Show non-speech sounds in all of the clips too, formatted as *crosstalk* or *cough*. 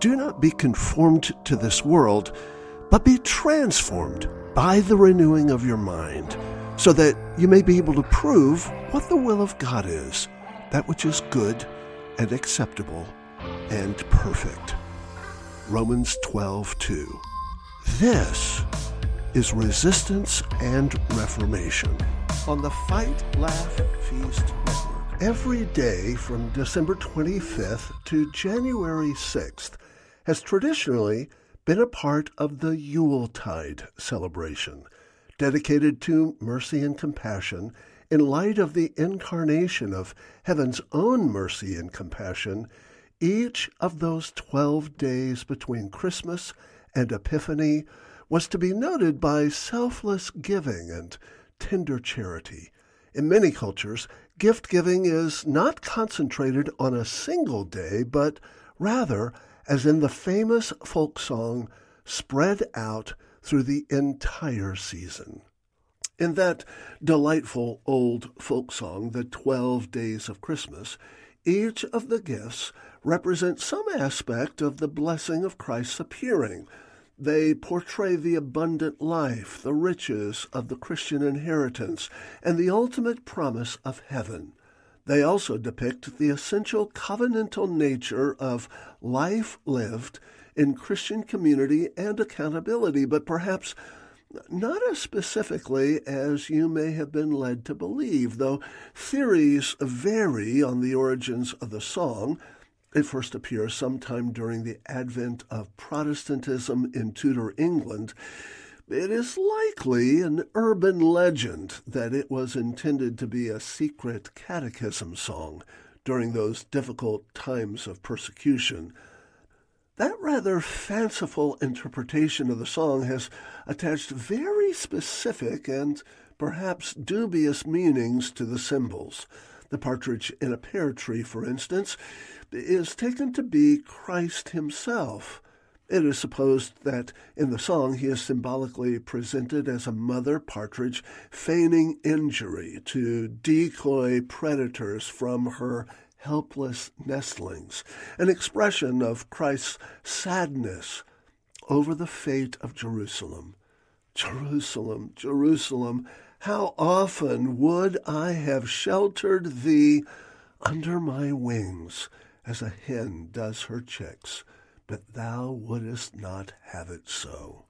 Do not be conformed to this world, but be transformed by the renewing of your mind, so that you may be able to prove what the will of God is, that which is good and acceptable and perfect. Romans 12:2. This is resistance and reformation on the Fight Laugh Feast Network. Every day from December 25th to January 6th has traditionally been a part of the Yuletide celebration, dedicated to mercy and compassion in light of the incarnation of heaven's own mercy and compassion. Each of those 12 days between Christmas and Epiphany was to be noted by selfless giving and tender charity. In many cultures, gift giving is not concentrated on a single day, but rather, as in the famous folk song, spread out through the entire season. In that delightful old folk song, The Twelve Days of Christmas, each of the gifts represents some aspect of the blessing of Christ's appearing, they portray the abundant life, the riches of the Christian inheritance, and the ultimate promise of heaven. They also depict the essential covenantal nature of life lived in Christian community and accountability, but perhaps not as specifically as you may have been led to believe, though theories vary on the origins of the song. It first appears sometime during the advent of Protestantism in Tudor England. It is likely an urban legend that it was intended to be a secret catechism song during those difficult times of persecution. That rather fanciful interpretation of the song has attached very specific and perhaps dubious meanings to the symbols. The partridge in a pear tree, for instance, is taken to be Christ himself. It is supposed that in the song he is symbolically presented as a mother partridge feigning injury to decoy predators from her helpless nestlings, an expression of Christ's sadness over the fate of Jerusalem. Jerusalem, Jerusalem, how often would I have sheltered thee under my wings as a hen does her chicks, but thou wouldest not have it so.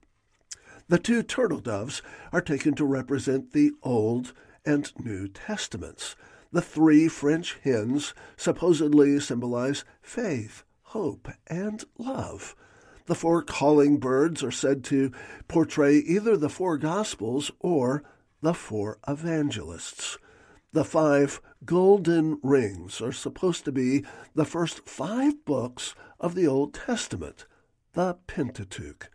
The two turtle doves are taken to represent the Old and New Testaments. The three French hens supposedly symbolize faith, hope, and love. The four calling birds are said to portray either the four Gospels or the four evangelists. The five golden rings are supposed to be the first five books of the Old Testament, the Pentateuch.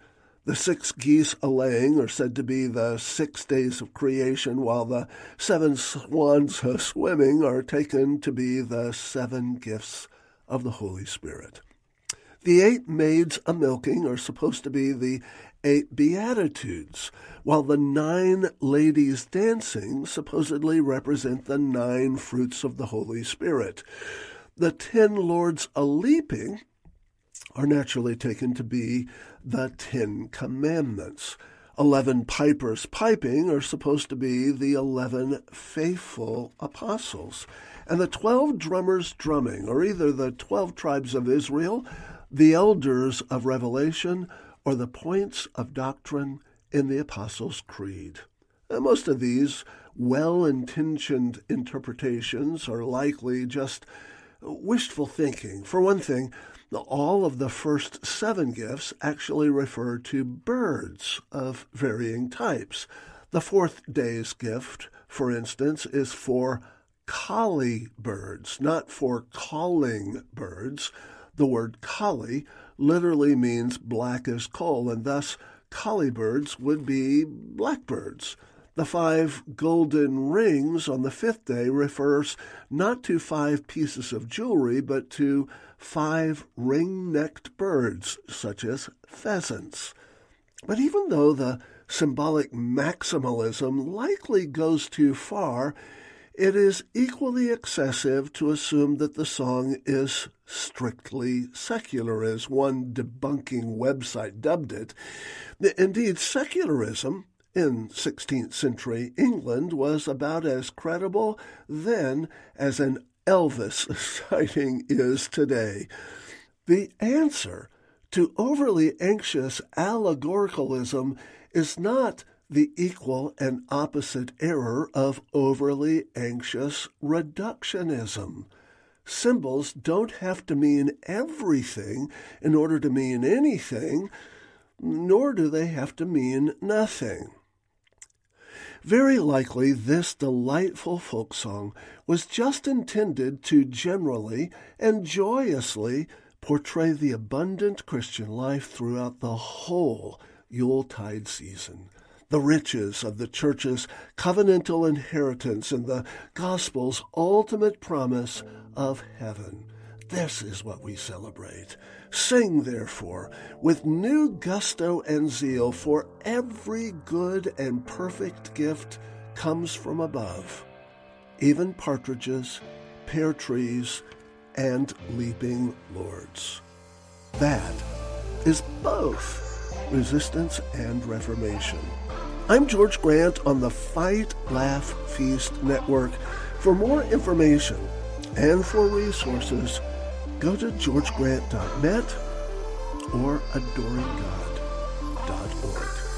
The six geese a laying are said to be the six days of creation, while the seven swans a swimming are taken to be the seven gifts of the Holy Spirit. The eight maids a milking are supposed to be the eight Beatitudes, while the nine ladies dancing supposedly represent the nine fruits of the Holy Spirit. The ten lords a leaping are naturally taken to be the Ten Commandments. Eleven pipers piping are supposed to be the eleven faithful apostles. And the twelve drummers drumming are either the twelve tribes of Israel, the elders of Revelation, or the points of doctrine in the Apostles' Creed. most of these well intentioned interpretations are likely just wishful thinking. For one thing, all of the first seven gifts actually refer to birds of varying types. The fourth day's gift, for instance, is for colly birds, not for calling birds. The word colly literally means black as coal, and thus colly birds would be blackbirds. The five golden rings on the fifth day refers not to five pieces of jewelry, but to five ring necked birds, such as pheasants. But even though the symbolic maximalism likely goes too far, it is equally excessive to assume that the song is strictly secular, as one debunking website dubbed it. Indeed, secularism in 16th century England was about as credible then as an Elvis *laughs* sighting is today. The answer to overly anxious allegoricalism is not the equal and opposite error of overly anxious reductionism. Symbols don't have to mean everything in order to mean anything, nor do they have to mean nothing. Very likely, this delightful folk song was just intended to generally and joyously portray the abundant Christian life throughout the whole Yuletide season the riches of the church's covenantal inheritance and the gospel's ultimate promise of heaven. This is what we celebrate. Sing, therefore, with new gusto and zeal, for every good and perfect gift comes from above, even partridges, pear trees, and leaping lords. That is both resistance and reformation. I'm George Grant on the Fight, Laugh, Feast Network. For more information and for resources, go to georgegrant.net or adoringgod.org.